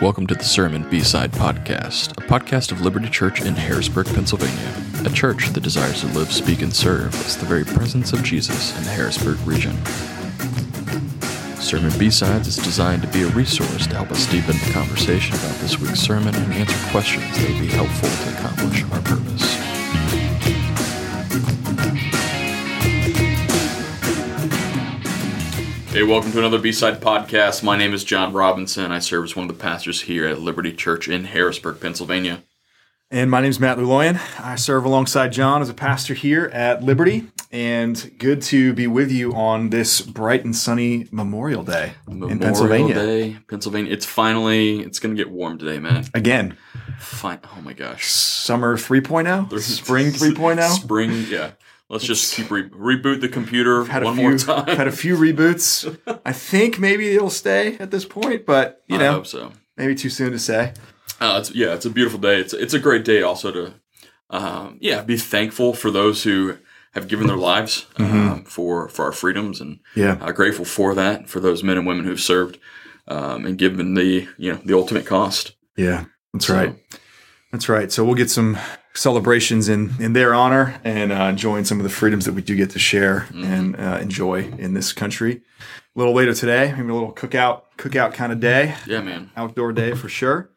Welcome to the Sermon B-Side Podcast, a podcast of Liberty Church in Harrisburg, Pennsylvania, a church that desires to live, speak, and serve as the very presence of Jesus in the Harrisburg region. Sermon B-Sides is designed to be a resource to help us deepen the conversation about this week's sermon and answer questions that would be helpful to accomplish our purpose. Hey, welcome to another B-Side podcast. My name is John Robinson. I serve as one of the pastors here at Liberty Church in Harrisburg, Pennsylvania. And my name is Matt Luloyan. I serve alongside John as a pastor here at Liberty, and good to be with you on this bright and sunny Memorial Day Memorial in Pennsylvania. Day, Pennsylvania. It's finally it's going to get warm today, man. Again, Fine. Oh my gosh. summer 3.0, spring 3.0. Spring, yeah. Let's just keep re- reboot the computer Had a one few, more time. had a few reboots. I think maybe it'll stay at this point, but you I know, hope so. maybe too soon to say. Uh, it's, yeah, it's a beautiful day. It's it's a great day also to, um, yeah, be thankful for those who have given their lives um, for for our freedoms, and Mm-hmm. Yeah. uh, grateful for that for those men and women who've served um, and given the you know the ultimate cost. Yeah, that's So, right. That's right. So we'll get some celebrations in in their honor and uh, enjoying some of the freedoms that we do get to share and uh, enjoy in this country. A little later today, maybe a little cookout cookout kind of day, Yeah, man. outdoor day for sure.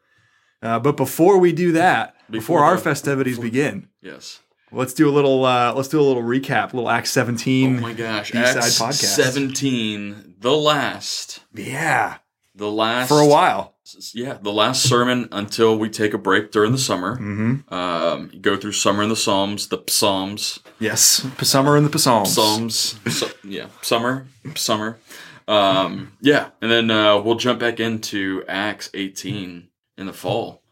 Uh, but before we do that, before, Before our the- festivities begin, Yes. let's do a little uh, let's do a little recap, a little Act Oh seventeen. my gosh. B-side Acts podcast. 17, the last, yeah, the last. for a while. Yeah, the last sermon until we take a break during the summer. hmm Um, go through summer in the Psalms, the Psalms, Yes, summer in the Psalms. Psalms, so, yeah, summer, summer. Um, yeah, and then uh, we'll jump back into Acts 18 in the fall.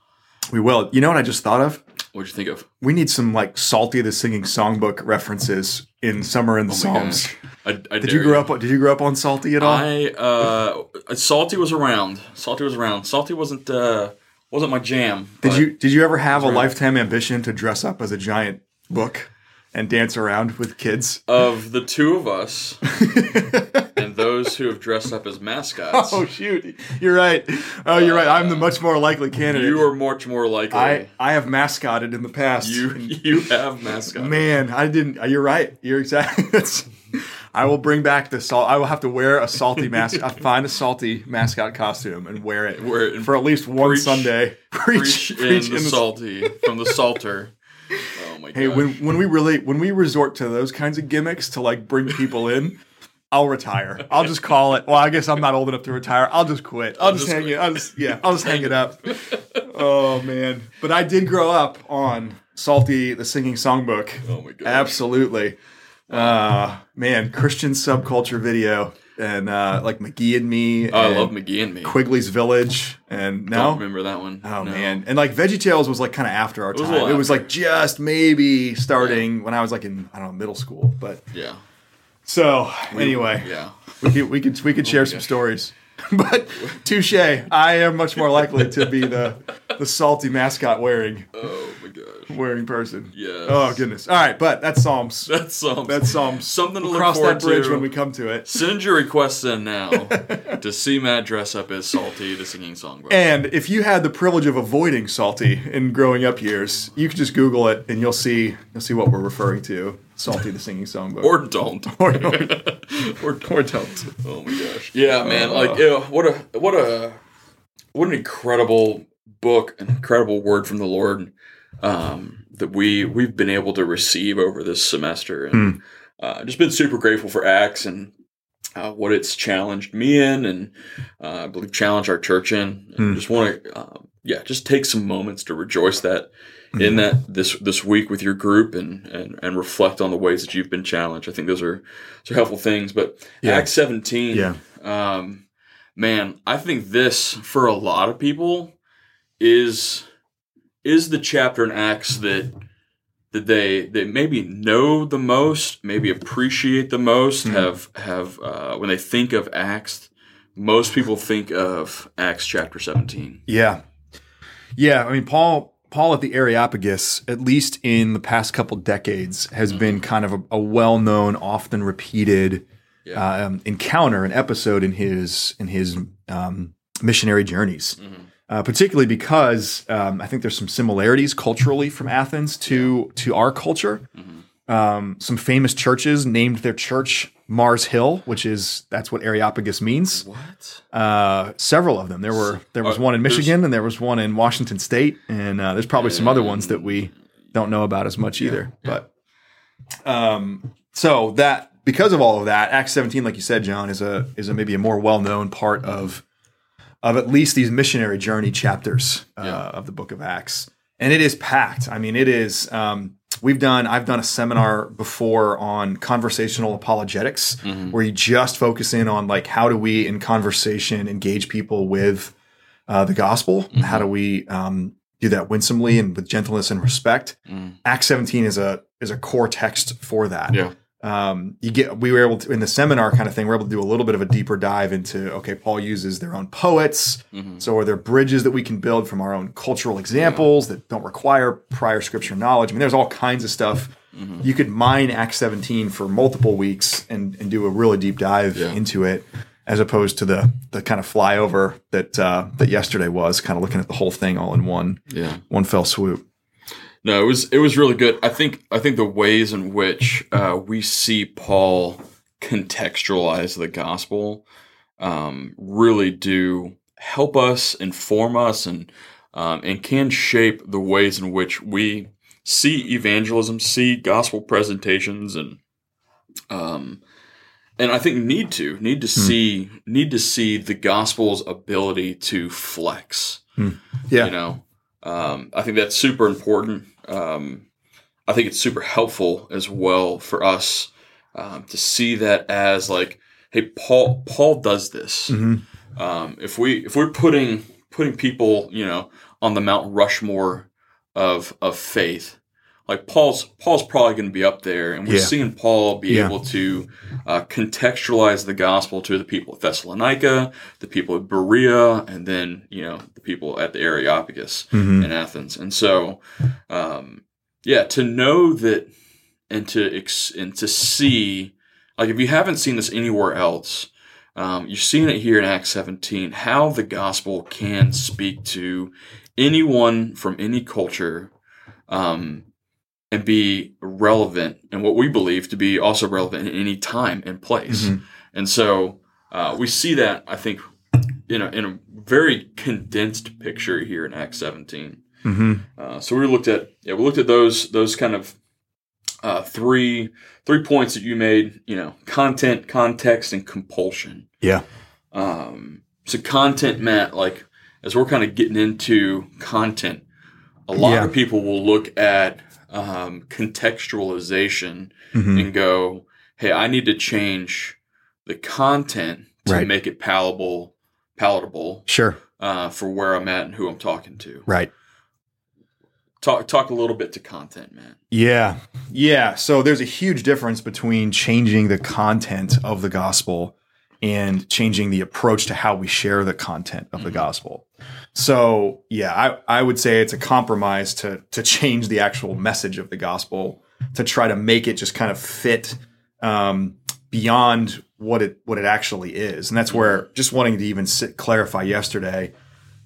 We will. You know what I just thought of? What'd you think of? We need some like Psalty the Singing Songbook references in Summer in the Oh Psalms. gosh. I, I Did you grow up? Did you grow up on Psalty at all? I uh, Psalty was around. Psalty was around. Psalty wasn't uh, wasn't my jam. did you Did you ever have a right. lifetime ambition to dress up as a giant book and dance around with kids? of the two of us and those who have dressed up as mascots? Oh shoot! You're right. Oh, you're right. I'm the much more likely candidate. You are much more likely. I I have mascotted in the past. you you have mascots. Man, I didn't. You're right. You're exactly. I will bring back the salt. I will have to wear a Psalty mask. I find a Psalty mascot costume and wear it Wear it for at least one preach- Sunday. Preach, in the Psalty from the Psalter. Oh my god! Hey, when when we really when we resort to those kinds of gimmicks to like bring people in, I'll retire. I'll just call it. Well, I guess I'm not old enough to retire. I'll just quit. I'll, just, just hang quit. it. I'll just yeah. I'll just hang it up. Oh man! But I did grow up on Psalty the Singing Songbook. oh my god! Absolutely. Uh man, Christian subculture video and uh like McGee and Me. Oh, I love McGee and me. Quigley's Village and Don't no. remember that one. Oh No. man, and like Veggie Tales was like kind of after our was a time. little It was like just maybe starting when I was like in I don't know middle school. But Yeah. so anyway, Yeah. we could we could we could share some gosh. stories. but touche, I am much more likely to be the the Psalty mascot wearing Oh my gosh. wearing person. Yes. Oh goodness. All right, but that's Psalms. That's some. That's Psalms. something to We'll look cross forward that bridge to. when we come to it. Send your requests in now to see Matt dress up as Psalty, the singing songbook. And if you had the privilege of avoiding Psalty in growing up years, you could just Google it and you'll see you'll see what we're referring to. Psalty the singing songbook. or don't. or, or or don't. Oh my gosh. Yeah, man. Uh. Like, ew, what a what a what an incredible book, an incredible word from the Lord um, that we we've been able to receive over this semester, and Hmm. uh, just been super grateful for Acts and. Uh, what it's challenged me in, and uh, I believe challenged our church in. And Hmm. Just want to, uh, yeah, just take some moments to rejoice that. In that this this week with your group and and and reflect on the ways that you've been challenged. I think those are those are helpful things. But Yeah. Acts seventeen, Yeah. um, man, I think this for a lot of people is is the chapter in Acts that that they they maybe know the most, maybe appreciate the most, Hmm. have have uh, when they think of Acts. Most people think of Acts chapter seventeen. Yeah. Yeah, I mean Paul Paul at the Areopagus, at least in the past couple decades, has been kind of a, a well-known, often repeated Yeah. um, encounter, an episode in his in his um, missionary journeys. uh, particularly because um, I think there's some similarities culturally from Athens to to our culture. Um, some famous churches named their church Mars Hill, which is that's what Areopagus means. What? Uh, several of them. There were there was Uh, one in Michigan and there was one in Washington State, and uh, there's probably some other ones that we don't know about as much either. But um, so that because of all of that, Acts 17, like you said, John, is a is a maybe a more well known part of of at least these missionary journey chapters uh, Yeah. of the Book of Acts, and it is packed. I mean, it is. Um, we've done. I've done a seminar before on conversational apologetics, where you just focus in on like how do we in conversation engage people with uh, the gospel? How do we um, do that winsomely and with gentleness and respect? Mm. Acts 17 is a is a core text for that Yeah. Um, you get we were able to in the seminar kind of thing we're able to do a little bit of a deeper dive into okay paul uses their own poets Mhm. so are there bridges that we can build from our own cultural examples that don't require prior scripture knowledge i mean there's all kinds of stuff Mhm. you could mine acts 17 for multiple weeks and, and do a really deep dive Yeah. into it as opposed to the the kind of flyover that uh, that yesterday was kind of looking at the whole thing all in one Yeah. one fell swoop No, it was it was really good. I think I think the ways in which uh, we see Paul contextualize the gospel um, really do help us, inform us, and um, and can shape the ways in which we see evangelism, see gospel presentations, and um, and I think need to need to see need to see the gospel's ability to flex yeah you know? Um, i think that's super important um, i think it's super helpful as well for us um, to see that as like hey paul paul does this. Hmm um, if we if we're putting putting people you know on the mount rushmore of of faith like paul's paul's probably going to be up there and we're Yeah. seeing paul be Yeah. able to uh, contextualize the gospel to the people of thessalonica the people of berea and then you know the people at the areopagus hmm in athens and so um, yeah to know that and to ex- and to see like if you haven't seen this anywhere else um, you're seeing it here in acts 17 how the gospel can speak to anyone from any culture um, and be relevant and what we believe to be also relevant in any time and place. Mhm. and so uh, we see that i think in a, in a very condensed picture here in acts 17 hmm uh, so we looked at yeah we looked at those those kind of uh, three three points that you made you know content context and compulsion. Yeah. Um, so content matt like as we're kind of getting into content a lot Yeah. of people will look at um, contextualization hmm and go hey i need to change the content to Right. make it palatable palatable sure uh, for where i'm at and who i'm talking to right talk talk a little bit to content man Yeah. Yeah. So there's a huge difference between changing the content of the gospel and changing the approach to how we share the content of the Mhm. gospel. So yeah, I, I would say it's a compromise to to change the actual message of the gospel to try to make it just kind of fit um, beyond what it what it actually is. And that's where just wanting to even sit, clarify yesterday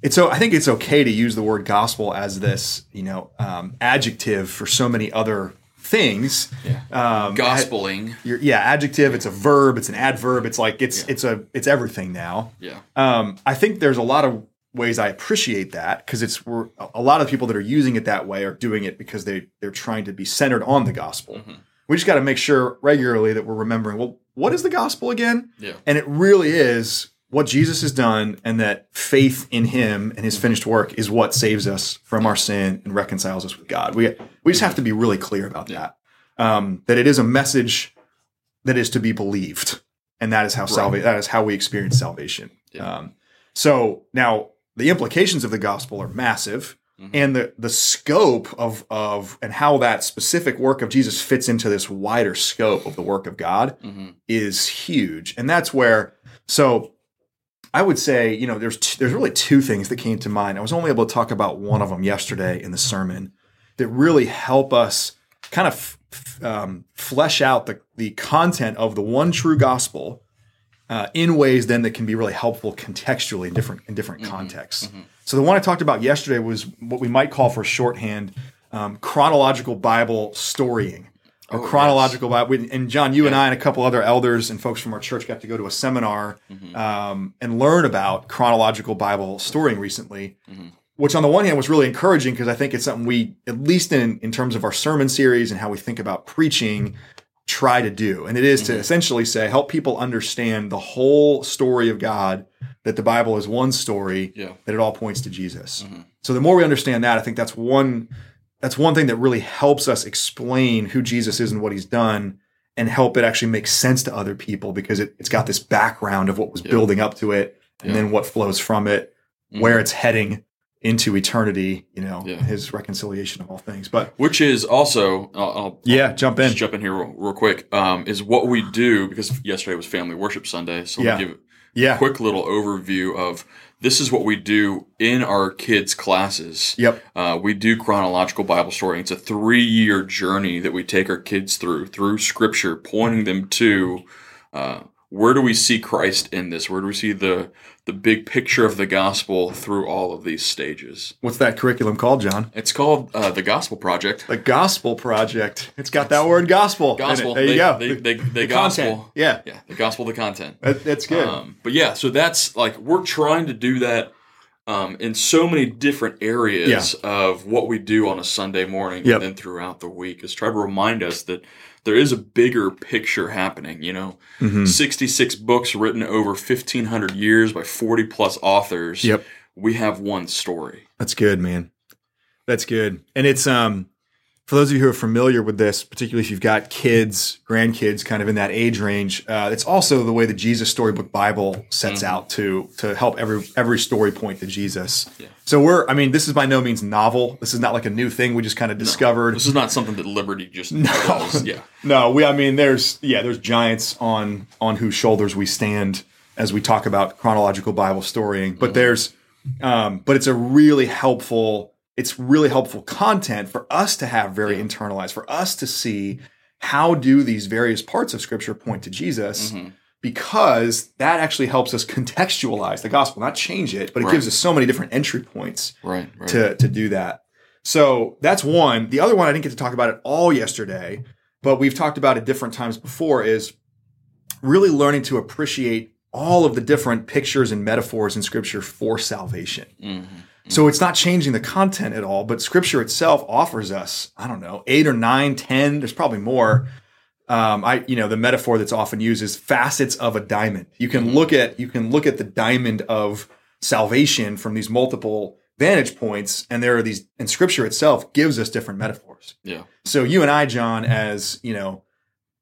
it's so I think it's okay to use the word gospel as this, you know, um, adjective for so many other things. Yeah. Um, gospeling you're- yeah, adjective. It's a verb. It's an adverb. It's like it's Yeah. it's a it's everything now. yeah Um, I think there's a lot of ways I appreciate that because it's we're, a lot of people that are using it that way are doing it because they they're trying to be centered on the gospel. Mhm. We just got to make sure regularly that we're remembering. Well, what is the gospel again? yeah And it really is what Jesus has done, and that faith in Him and His finished work is what saves us from our sin and reconciles us with God. We we just have to be really clear about that. Um, that it is a message that is to be believed, and that is how Right. salvation. That is how we experience salvation. Yeah. Um, so now the implications of the gospel are massive. Mhm. And the the scope of of and how that specific work of Jesus fits into this wider scope of the work of God hmm is huge, and that's where. So, I would say, you know, there's t- there's really two things that came to mind. I was only able to talk about one of them yesterday in the sermon that really help us kind of f- f- um, flesh out the the content of the one true gospel uh, in ways then that can be really helpful contextually in different in different Mm-hmm. contexts. So the one I talked about yesterday was what we might call for shorthand um, chronological Bible storying. Or Oh, chronological Bible. And John, you and I and a couple other elders and folks from our church got to go to a seminar Mm-hmm. um, and learn about chronological Bible storying recently Mm-hmm. which on the one hand was really encouraging because I think it's something we, at least in, in terms of our sermon series and how we think about preaching, try to do. And it is Mm-hmm. to essentially say, help people understand the whole story of God, that the Bible is one story, Yeah. that it all points to Jesus. Mhm. So the more we understand that, I think that's one, that's one thing that really helps us explain who Jesus is and what he's done and help it actually make sense to other people because it, it's got this background of what was Yeah. building up to it and Yeah. then what flows from it, Mhm. where it's heading into eternity, you know, Yeah. his reconciliation of all things. But Which is also, I'll, I'll yeah, jump in. jump in here real, real quick, um, is what we do because yesterday was Family Worship Sunday. So Yeah. we give Yeah. a quick little overview of this is what we do in our kids' classes. Yep. Uh, we do chronological Bible story. It's a three year journey that we take our kids through, through scripture, pointing them to uh, where do we see Christ in this? Where do we see the, the big picture of the gospel through all of these stages? What's that curriculum called, John? It's called uh, the Gospel Project. The Gospel Project. It's got that word gospel. Gospel. There you go. They, The- they, they, the gospel. content. Yeah. Yeah, the gospel, the content. That, that's good. Um, but yeah, so that's like we're trying to do that um, in so many different areas of what we do on a Sunday morning Yep. and then throughout the week is try to remind us that there is a bigger picture happening. You know, Mhm. 66 books written over 1,500 years by 40 plus authors. Yep. We have one story. That's good, man. That's good. And it's um for those of you who are familiar with this, particularly if you've got kids, grandkids kind of in that age range, uh, it's also the way the Jesus Storybook Bible sets Mhm. out to to help every every story point to Jesus. Yeah. So we're I mean, this is by no means novel. This is not like a new thing we just kind of discovered. This is not something that Liberty just No. does. Yeah. No, we. I mean, there's yeah, there's giants on on whose shoulders we stand as we talk about chronological Bible storying. But there's, um, but it's a really helpful. It's really helpful content for us to have very internalized, for us to see how do these various parts of Scripture point to Jesus, Mhm. because that actually helps us contextualize the gospel, not change it, but it Right. gives us so many different entry points Right. Right. to to do that. So that's one. The other one I didn't get to talk about it all yesterday, but we've talked about it different times before is really learning to appreciate all of the different pictures and metaphors in scripture for salvation. Mhm. So it's not changing the content at all, but scripture itself offers us, I don't know, eight or nine, ten, there's probably more. Um, I, you know, the metaphor that's often used is facets of a diamond. You can look at, you can look at the diamond of salvation from these multiple vantage points. And there are these, and scripture itself gives us different metaphors. Yeah. So you and I, John, as, you know,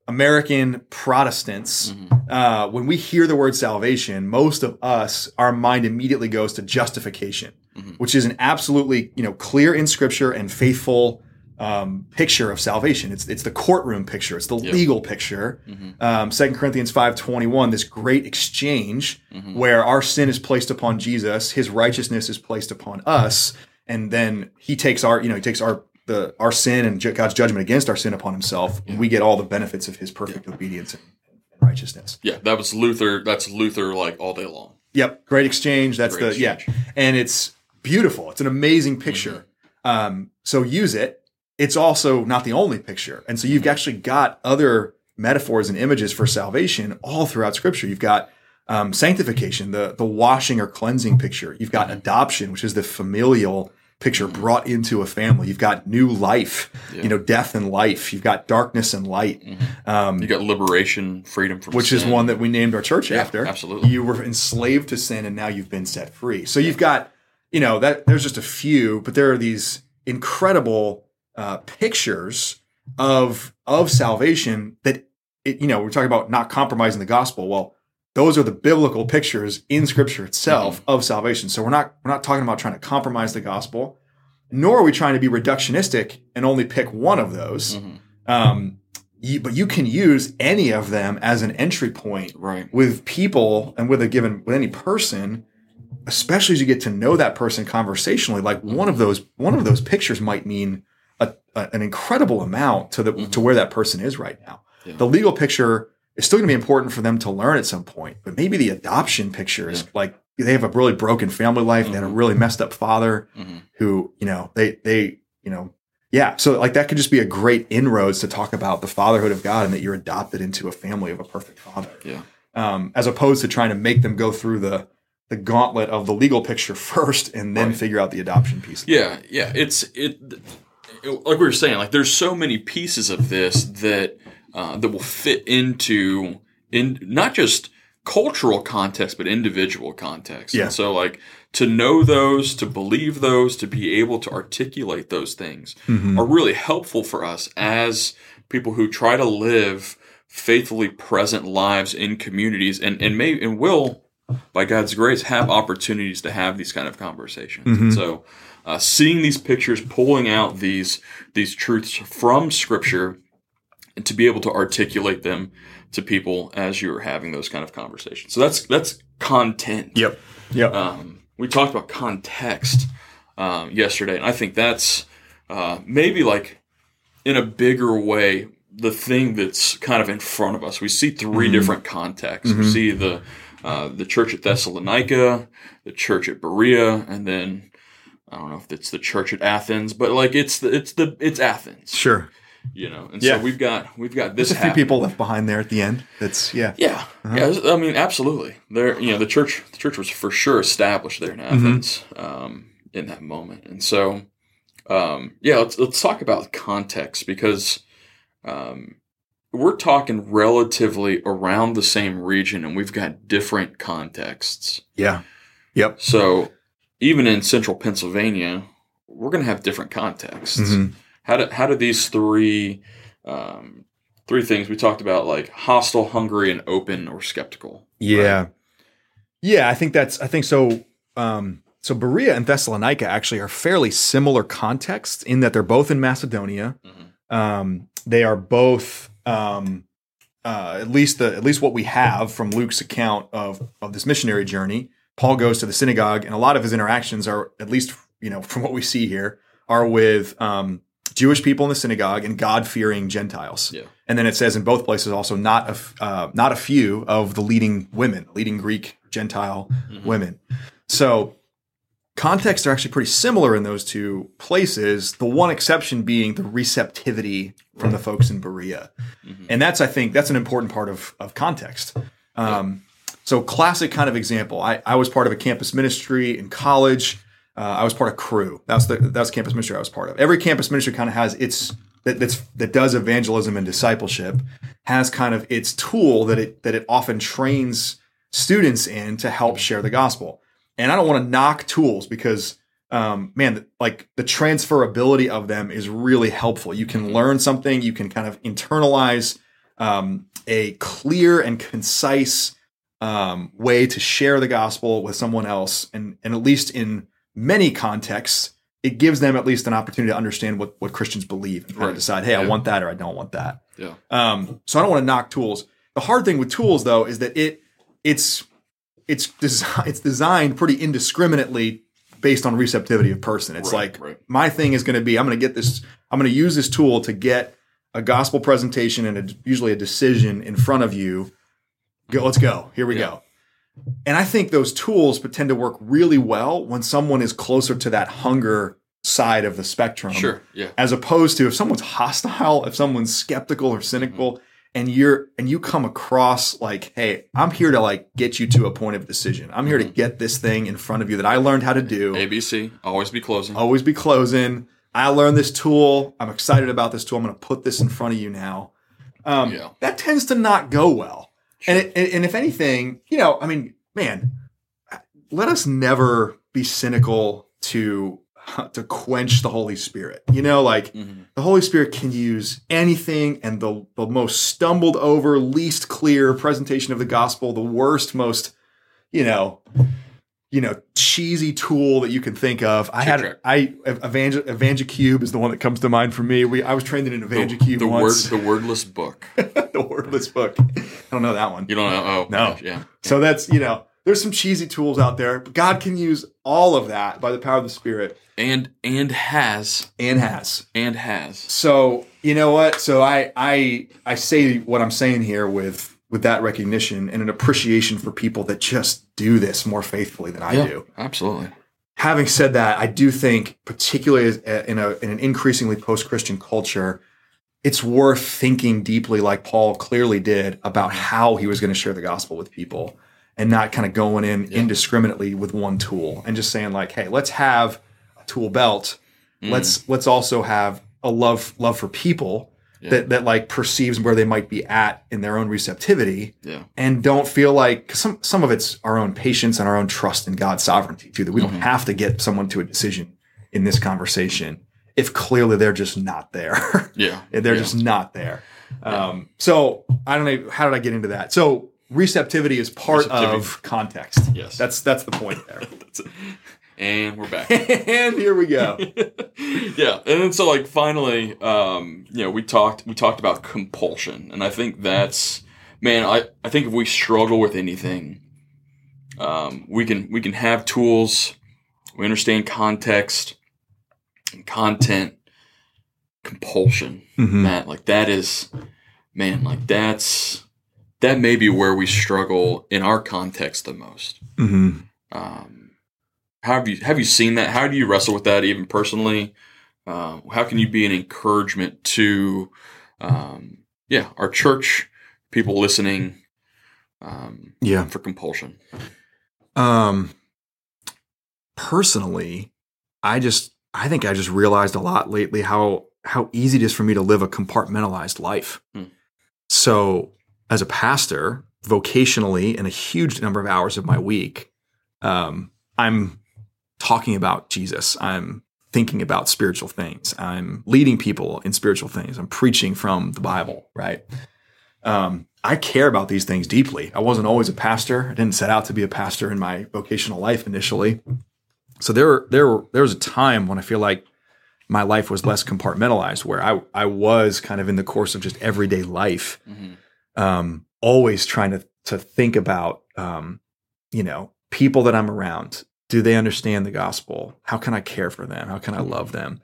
American Protestants, Mhm. uh, when we hear the word salvation, most of us, our mind immediately goes to justification, Mhm. which is an absolutely you know clear in Scripture and faithful um, picture of salvation. It's it's the courtroom picture. It's the Yeah. legal picture. Mhm. Um, Second Corinthians five twenty one. This great exchange Mhm. where our sin is placed upon Jesus, His righteousness is placed upon us, and then He takes our you know He takes our the our sin and God's judgment against our sin upon Himself. and We get all the benefits of His perfect obedience and, and righteousness. Yeah. That was Luther. That's Luther like all day long. Yep, great exchange. That's Great the yeah, and it's beautiful. It's an amazing picture. Um, so use it. It's also not the only picture, and so you've actually got other metaphors and images for salvation all throughout Scripture. You've got um, sanctification, the the washing or cleansing picture. You've got adoption, which is the familial picture brought into a family. You've got new life, Yeah. you know, death and life. You've got darkness and light. Um, You got liberation, freedom from which is one that we named our church Yeah, after. absolutely. You were enslaved to sin and now you've been set free. So you've got, you know, that there's just a few, but there are these incredible uh, pictures of of salvation that it, you know, we're talking about not compromising the gospel. Well, those are the biblical pictures in scripture itself Mm-hmm. of salvation. So we're not we're not talking about trying to compromise the gospel, nor are we trying to be reductionistic and only pick one of those. Mhm. Um, you, but you can use any of them as an entry point Right. with people and with a given with any person, especially as you get to know that person conversationally. Like one of those one of those pictures might mean a, a- an incredible amount to the to where that person is right now. Yeah. The legal picture is still going to be important for them to learn at some point. But maybe the adoption picture is like they have a really broken family life. They had a Mm-hmm. really messed up father Mhm. who, you know, they they, you know, yeah. So like that could just be a great inroads to talk about the fatherhood of God and that you're adopted into a family of a perfect father. Yeah. Um, as opposed to trying to make them go through the the gauntlet of the legal picture first and then Right. figure out the adoption piece. Yeah, yeah. It's it, it- like we were saying. Like there's so many pieces of this that uh, that will fit into in not just cultural context but individual context. Yeah. And so like to know those, to believe those, to be able to articulate those things Mhm. are really helpful for us as people who try to live faithfully present lives in communities and and may and will by God's grace have opportunities to have these kind of conversations. And Mhm. so uh, seeing these pictures, pulling out these these truths from Scripture, and to be able to articulate them to people as you're having those kind of conversations. So that's that's content. Yep. Yep. Um, we talked about context um, yesterday, and I think that's uh, maybe like in a bigger way the thing that's kind of in front of us. We see 3 Mhm. different contexts. We Mhm. see the uh, the church at Thessalonica, the church at Berea, and then I don't know if it's the church at Athens, but like it's the it's the it's Athens, sure. you know. And Yeah. so we've got we've got this There's a few happening. people left behind there at the end. That's yeah. Yeah, Uh-huh. yeah. I mean, absolutely. There, you know, the church, the church was for sure established there in Mm-hmm. Athens um, in that moment, and so, um, yeah. Let's let's talk about context because um, we're talking relatively around the same region, and we've got different contexts. Yeah. Yep. So, even in central Pennsylvania, we're going to have different contexts. Mhm. How do how do these three um, three things we talked about like hostile, hungry, and open or skeptical? Yeah. Yeah, I think that's I think so um so Berea and Thessalonica actually are fairly similar contexts in that they're both in Macedonia. Mhm. Um they are both um uh, at least the at least what we have from Luke's account of of this missionary journey. Paul goes to the synagogue, and a lot of his interactions are at least you know from what we see here are with um, Jewish people in the synagogue and God fearing Gentiles. Yeah. And then it says in both places also not a f- uh, not a few of the leading women, leading Greek Gentile Mhm. women. So contexts are actually pretty similar in those two places. The one exception being the receptivity from the folks in Berea, Mhm. and that's I think that's an important part of of context. Um, So classic kind of example. I, I was part of a campus ministry in college. Uh, I was part of Cru. That's the that's campus ministry I was part of. Every campus ministry kind of has its that that's that does evangelism and discipleship has kind of its tool that it that it often trains students in to help share the gospel. And I don't want to knock tools because um, man, like the transferability of them is really helpful. You can learn something, you can kind of internalize um, a clear and concise um, way to share the gospel with someone else, and and at least in many contexts, it gives them at least an opportunity to understand what what Christians believe and Right. decide, hey, I want that or I don't want that. Yeah. Um, so I don't want to knock tools. The hard thing with tools though is that it it's it's desi- it's designed pretty indiscriminately based on receptivity of person. It's Right, like right. my thing is going to be I'm going to get this I'm going to use this tool to get a gospel presentation and a, usually a decision in front of you. Go, let's go. Here we Yeah. go. And I think those tools tend to work really well when someone is closer to that hunger side of the spectrum Sure. Yeah. as opposed to if someone's hostile, if someone's skeptical or cynical, and you're and you come across like, hey, I'm here to like get you to a point of decision. I'm here to get this thing in front of you that I learned how to do. ABC. Always be closing. Always be closing. I learned this tool. I'm excited about this tool. I'm going to put this in front of you now. Um, Yeah. That tends to not go well. And, it, and and if anything, you know, I mean, man, let us never be cynical to to quench the Holy Spirit. You know, like Mhm. the Holy Spirit can use anything and the, the most stumbled over, least clear presentation of the gospel, the worst, most, you know, you know, cheesy tool that you can think of. I had. I Evangel EvangeCube is the one that comes to mind for me. We I was trained in an EvangeCube the, once. word, the wordless book. the wordless book. I don't know that one. You don't know? Oh, No. Yeah. So that's, you know, there's some cheesy tools out there, but God can use all of that by the power of the Spirit And and has and has. and has. So you know what? So I I I say what I'm saying here with with that recognition and an appreciation for people that just do this more faithfully than I yeah, do. absolutely. Having said that, I do think, particularly in, a, in an increasingly post Christian culture, it's worth thinking deeply, like Paul clearly did, about how he was going to share the gospel with people and not kind of going in indiscriminately with one tool and just saying, like, hey, let's have a tool belt. Let's let's also have a love love for people that that like perceives where they might be at in their own receptivity Yeah. and don't feel like 'cause some some of it's our own patience and our own trust in God's sovereignty too that we don't have to get someone to a decision in this conversation if clearly they're just not there Yeah. they're yeah. just not there um, so I don't know how did I get into that so receptivity is part Receptivity. of context Yes. that's that's the point there and we're back. and here we go yeah, and then so like finally, um, you know, we talked we talked about compulsion, and I think that's man, I I think if we struggle with anything, um, we can we can have tools, we understand context, and content, compulsion, Mhm. Matt, like that is, man, like that's that may be where we struggle in our context the most. hmm Um, have you have you seen that? How do you wrestle with that even personally? Um, how can you be an encouragement to, um, yeah, our church people listening um, yeah for compulsion? Um, personally, I just I think I just realized a lot lately how how easy it is for me to live a compartmentalized life. Hmm. So, as a pastor, vocationally, in a huge number of hours of my week, um, I'm talking about Jesus. I'm thinking about spiritual things. I'm leading people in spiritual things. I'm preaching from the Bible, right? Um, I care about these things deeply. I wasn't always a pastor. I didn't set out to be a pastor in my vocational life initially. So there, there, there was a time when I feel like my life was less compartmentalized, where I, I was kind of in the course of just everyday life, um, always trying to to think about, um, you know, people that I'm around. Do they understand the gospel? How can I care for them? How can I love them?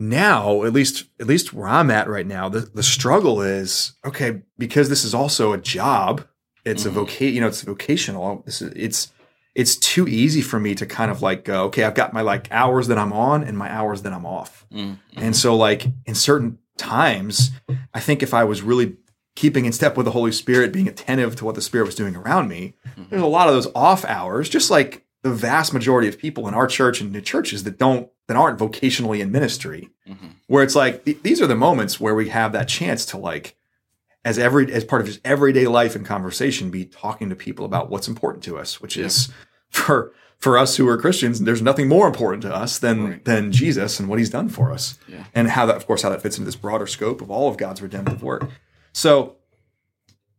Now, at least at least where I'm at right now, the, the struggle is okay because this is also a job. It's a Mhm. voca- you know, it's vocational. This is it's it's too easy for me to kind of like go, okay, I've got my like hours that I'm on and my hours that I'm off. Mm, And so, like, in certain times, I think if I was really keeping in step with the Holy Spirit, being attentive to what the Spirit was doing around me, there's a lot of those off hours, just like the vast majority of people in our church and the churches that don't, that aren't vocationally in ministry, Mhm. where it's like, th- these are the moments where we have that chance to, like, as every as part of just everyday life and conversation, be talking to people about what's important to us, which is for for us who are Christians, there's nothing more important to us than Right. than Jesus and what He's done for us, Yeah. and how that, of course, how that fits into this broader scope of all of God's redemptive work. So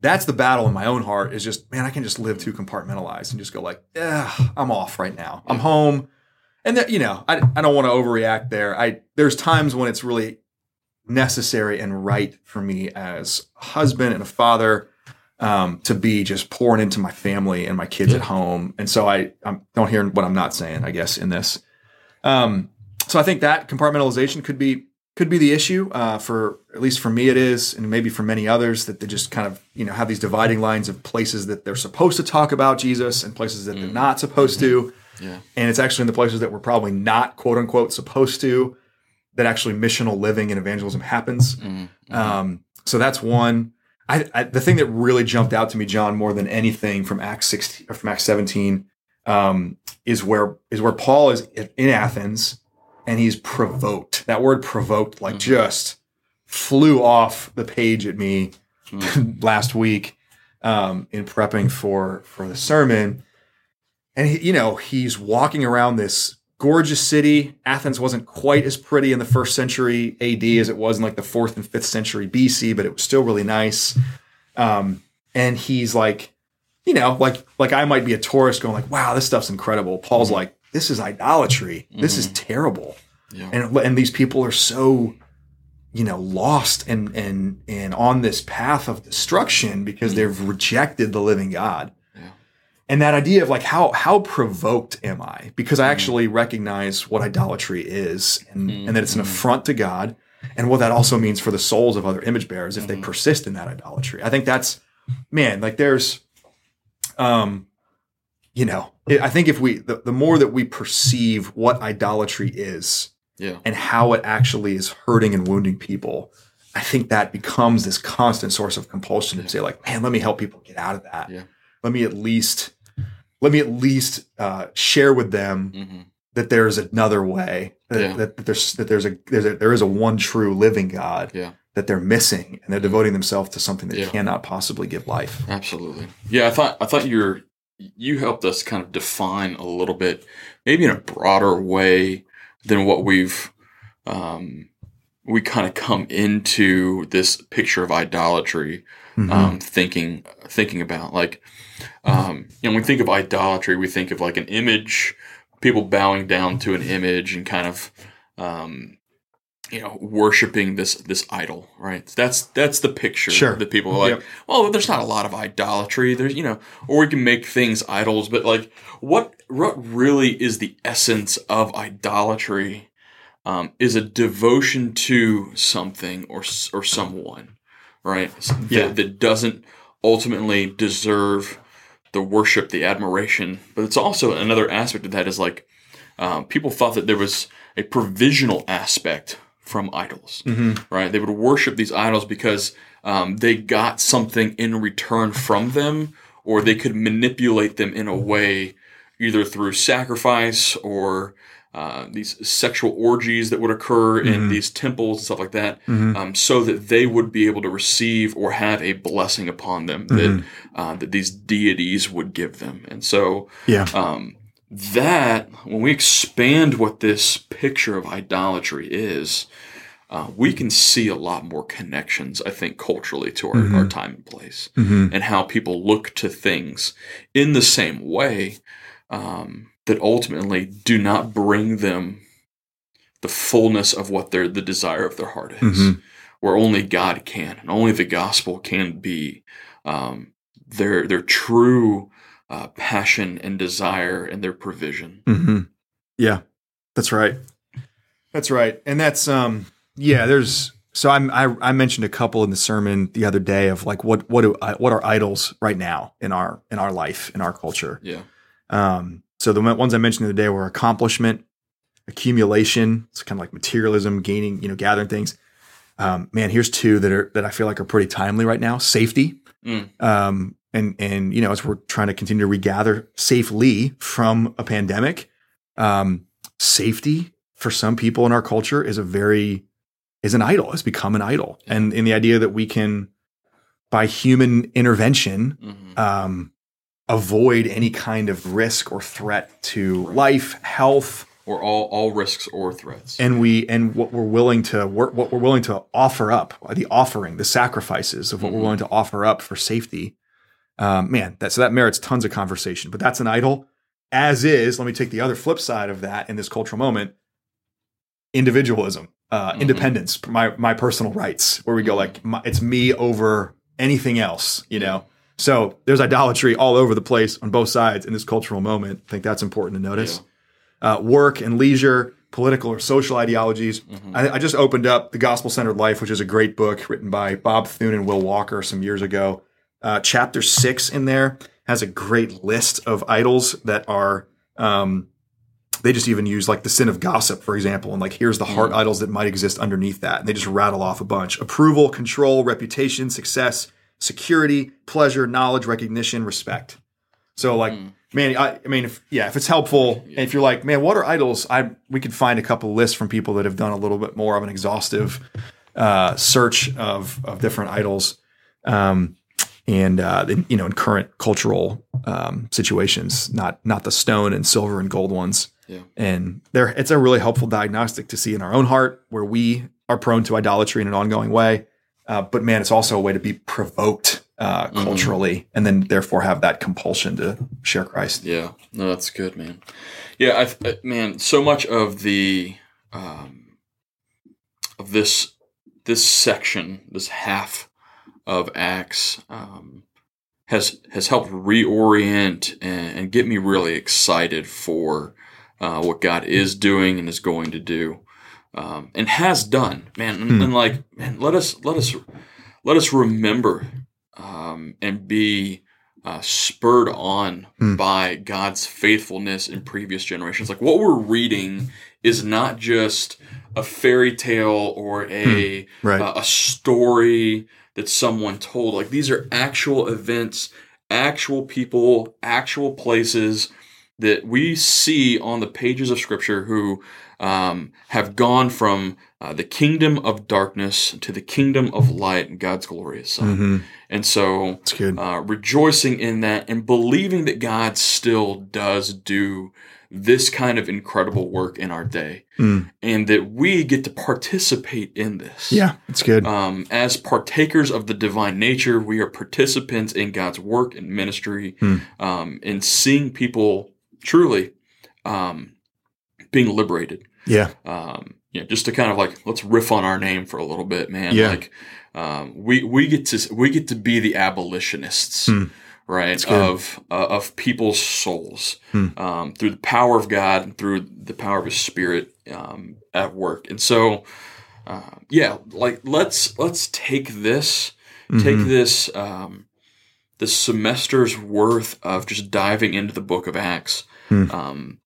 that's the battle in my own heart. Is just man, I can just live too compartmentalized and just go like, yeah, I'm off right now. I'm home, and that you know, I I don't want to overreact there. I there's times when it's really necessary and right for me as a husband and a father um, to be just pouring into my family and my kids at home. And so I, I don't hear what I'm not saying, I guess, in this. Um, so I think that compartmentalization could be could be the issue uh, for at least for me it is, and maybe for many others that they just kind of you know have these dividing lines of places that they're supposed to talk about Jesus and places that they're not supposed to. Yeah. And it's actually in the places that we're probably not quote unquote supposed to that actually missional living and evangelism happens. Mm, Um, so that's one. I, I, the thing that really jumped out to me, John, more than anything from Acts 16 or from Acts 17, um, is where is where Paul is in Athens and he's provoked. That word provoked, like just flew off the page at me last week um, in prepping for for the sermon. And he, you know, he's walking around this gorgeous city. Athens wasn't quite as pretty in the first century AD as it was in like the fourth and fifth century BC, but it was still really nice. Um, and he's like, you know, like like I might be a tourist going like, wow, this stuff's incredible. Paul's like, this is idolatry. This is mm-hmm. terrible. Yeah. And and these people are so you know lost and and and on this path of destruction because mm. they've rejected the living God. Yeah. And that idea of like how how provoked am I? Because I mm. actually recognize what idolatry is and, mm. and that it's an affront to God and what that also means for the souls of other image bearers if they persist in that idolatry. I think that's man, like there's, um, you know, I think if we the, the more that we perceive what idolatry is Yeah. and how it actually is hurting and wounding people, I think that becomes this constant source of compulsion to say, like, man, let me help people get out of that. Yeah. Let me at least, let me at least uh, share with them hmm that there's another way. That, Yeah. that, that there's that there's a there's a there is a one true living God Yeah. that they're missing, and they're devoting themselves to something that Yeah. cannot possibly give life. Absolutely. Yeah, I thought I thought you're you helped us kind of define a little bit, maybe in a broader way than what we've um, we kind of come into this picture of idolatry Mhm. um, thinking thinking about like um, you know when we think of idolatry we think of like an image people bowing down to an image and kind of um, you know worshiping this this idol right that's that's the picture Sure. that people are like Yep. well there's not a lot of idolatry there's you know or we can make things idols but like what what really is the essence of idolatry um, is a devotion to something or or someone right that, Yeah. that doesn't ultimately deserve the worship the admiration but it's also another aspect of that is like um, people thought that there was a provisional aspect from idols Mhm. right? They would worship these idols because um, they got something in return from them, or they could manipulate them in a way, either through sacrifice or uh, these sexual orgies that would occur in Mhm. these temples and stuff like that, Mhm. um, so that they would be able to receive or have a blessing upon them that Mhm. uh, that these deities would give them, and so Yeah. um, that when we expand what this picture of idolatry is, uh, we can see a lot more connections, I think, culturally to our, Mhm. our time and place Mhm. and how people look to things in the same way um, that ultimately do not bring them the fullness of what their the desire of their heart is, Mhm. where only God can and only the gospel can be um, their their true uh, passion and desire and their provision. hmm Yeah, that's right. That's right, and that's um yeah. There's so I'm, I I mentioned a couple in the sermon the other day of like what what do I, what are idols right now in our in our life in our culture. Yeah, Um, so the ones I mentioned the other day were accomplishment, accumulation. It's kind of like materialism, gaining, you know, gathering things. Um, man, here's two that are that I feel like are pretty timely right now. Safety, Mm. um, and and you know, as we're trying to continue to regather safely from a pandemic, um, safety for some people in our culture is a very is an idol. Has become an idol, and in the idea that we can, by human intervention, hmm um, avoid any kind of risk or threat to life, health, or all all risks or threats. and we and what we're willing to work, what we're willing to offer up, the offering, the sacrifices of what we're Mhm. willing to offer up for safety. Um, man, that so that merits tons of conversation. But that's an idol. As is, let me take the other flip side of that in this cultural moment: individualism, uh, Mhm. independence, my my personal rights, where we go like my, it's me over anything else, you know. So there's idolatry all over the place on both sides in this cultural moment. I think that's important to notice. Uh, work and leisure, political or social ideologies. Mhm. I, I just opened up The Gospel Centered Life, which is a great book written by Bob Thune and Will Walker some years ago. Uh, chapter six in there has a great list of idols that are. Um, they just even use like the sin of gossip, for example, and like here's the heart idols that might exist underneath that, and they just rattle off a bunch: approval, control, reputation, success, security, pleasure, knowledge, recognition, respect. So like Mm. man, I, I mean, if, yeah, if it's helpful, and if you're like, man, what are idols? I we could find a couple lists from people that have done a little bit more of an exhaustive uh, search of of different idols, um, and uh, in, you know, in current cultural um, situations, not not the stone and silver and gold ones. Yeah. And there, it's a really helpful diagnostic to see in our own heart where we are prone to idolatry in an ongoing way. Uh, but man, it's also a way to be provoked uh, Mhm. culturally, and then therefore have that compulsion to share Christ. Yeah, no, that's good, man. Yeah, I, th- man, so much of the um, of this this section, this half of Acts, um, has has helped reorient and, and get me really excited for uh, what God is doing and is going to do, um, and has done, man. And, Hmm. and like, man, let us let us let us remember um, and be uh, spurred on Hmm. by God's faithfulness in previous generations. Like what we're reading is not just a fairy tale or a Right. uh, a story that someone told. Like these are actual events, actual people, actual places that we see on the pages of Scripture who um, have gone from uh, the kingdom of darkness to the kingdom of light and God's glorious Son. hmm And so, uh, rejoicing in that and believing that God still does do this kind of incredible work in our day Mm. and that we get to participate in this. Yeah, it's good. Um, as partakers of the divine nature, we are participants in God's work and ministry, Hmm. um, and seeing people truly um, being liberated. yeah. Um, yeah, just to kind of like let's riff on our name for a little bit, man. Yeah. Like um, we we get to we get to be the abolitionists, Hmm. Right? Of uh, of people's souls Hmm. um, through the power of God and through the power of His Spirit um, at work. And so, uh, yeah, like let's let's take this take Mhm. this um, this semester's worth of just diving into the Book of Acts, Hmm. um,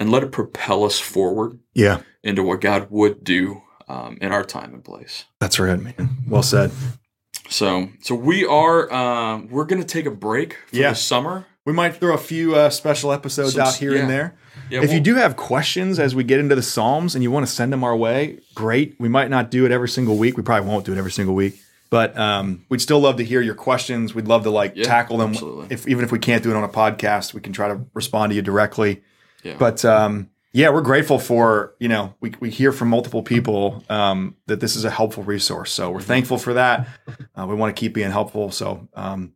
and let it propel us forward Yeah, into what God would do um, in our time and place. that's right, man. Well said. So, so we are uh, we're gonna take a break for Yeah. the summer. We might throw a few uh, special episodes Some- out here yeah. and there. Yeah, if you do have questions as we get into the Psalms and you want to send them our way, great. We might not do it every single week. We probably won't do it every single week, but um, we'd still love to hear your questions. We'd love to like Yeah, tackle them. absolutely. If even if we can't do it on a podcast, we can try to respond to you directly. Yeah. But um, yeah, we're grateful for you know we we hear from multiple people um, that this is a helpful resource. So we're thankful for that. Uh, we want to keep being helpful. So um,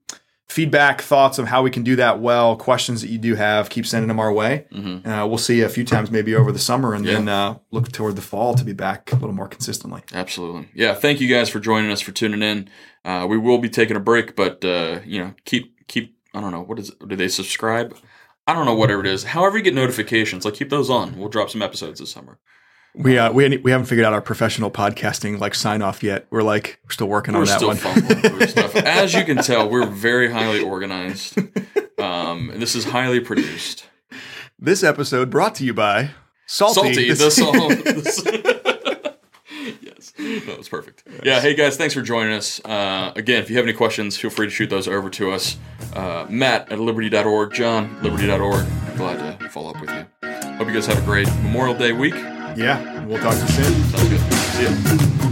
feedback, thoughts of how we can do that well, questions that you do have, keep sending them our way. Mhm. Uh, we'll see you a few times maybe over the summer, and Yeah. then uh, look toward the fall to be back a little more consistently. Absolutely. Yeah. Thank you guys for joining us for tuning in. Uh, we will be taking a break, but uh, you know, keep keep. I don't know what is. Do they subscribe? I don't know. Whatever it is. However, you get notifications, like keep those on. We'll drop some episodes this summer. We uh, we we haven't figured out our professional podcasting like sign off yet. We're like we're still working We're on that still one. fumbling stuff. As you can tell, we're very highly organized. Um, and this is highly produced. This episode brought to you by Psalty. Psalty, This- the song. Yes, was perfect. Yeah, hey guys, thanks for joining us. Uh, again, if you have any questions, feel free to shoot those over to us. Uh, Matt at liberty.org, John, liberty.org. Glad to follow up with you. Hope you guys have a great Memorial Day week. yeah, we'll talk to you soon. Sounds good. See ya.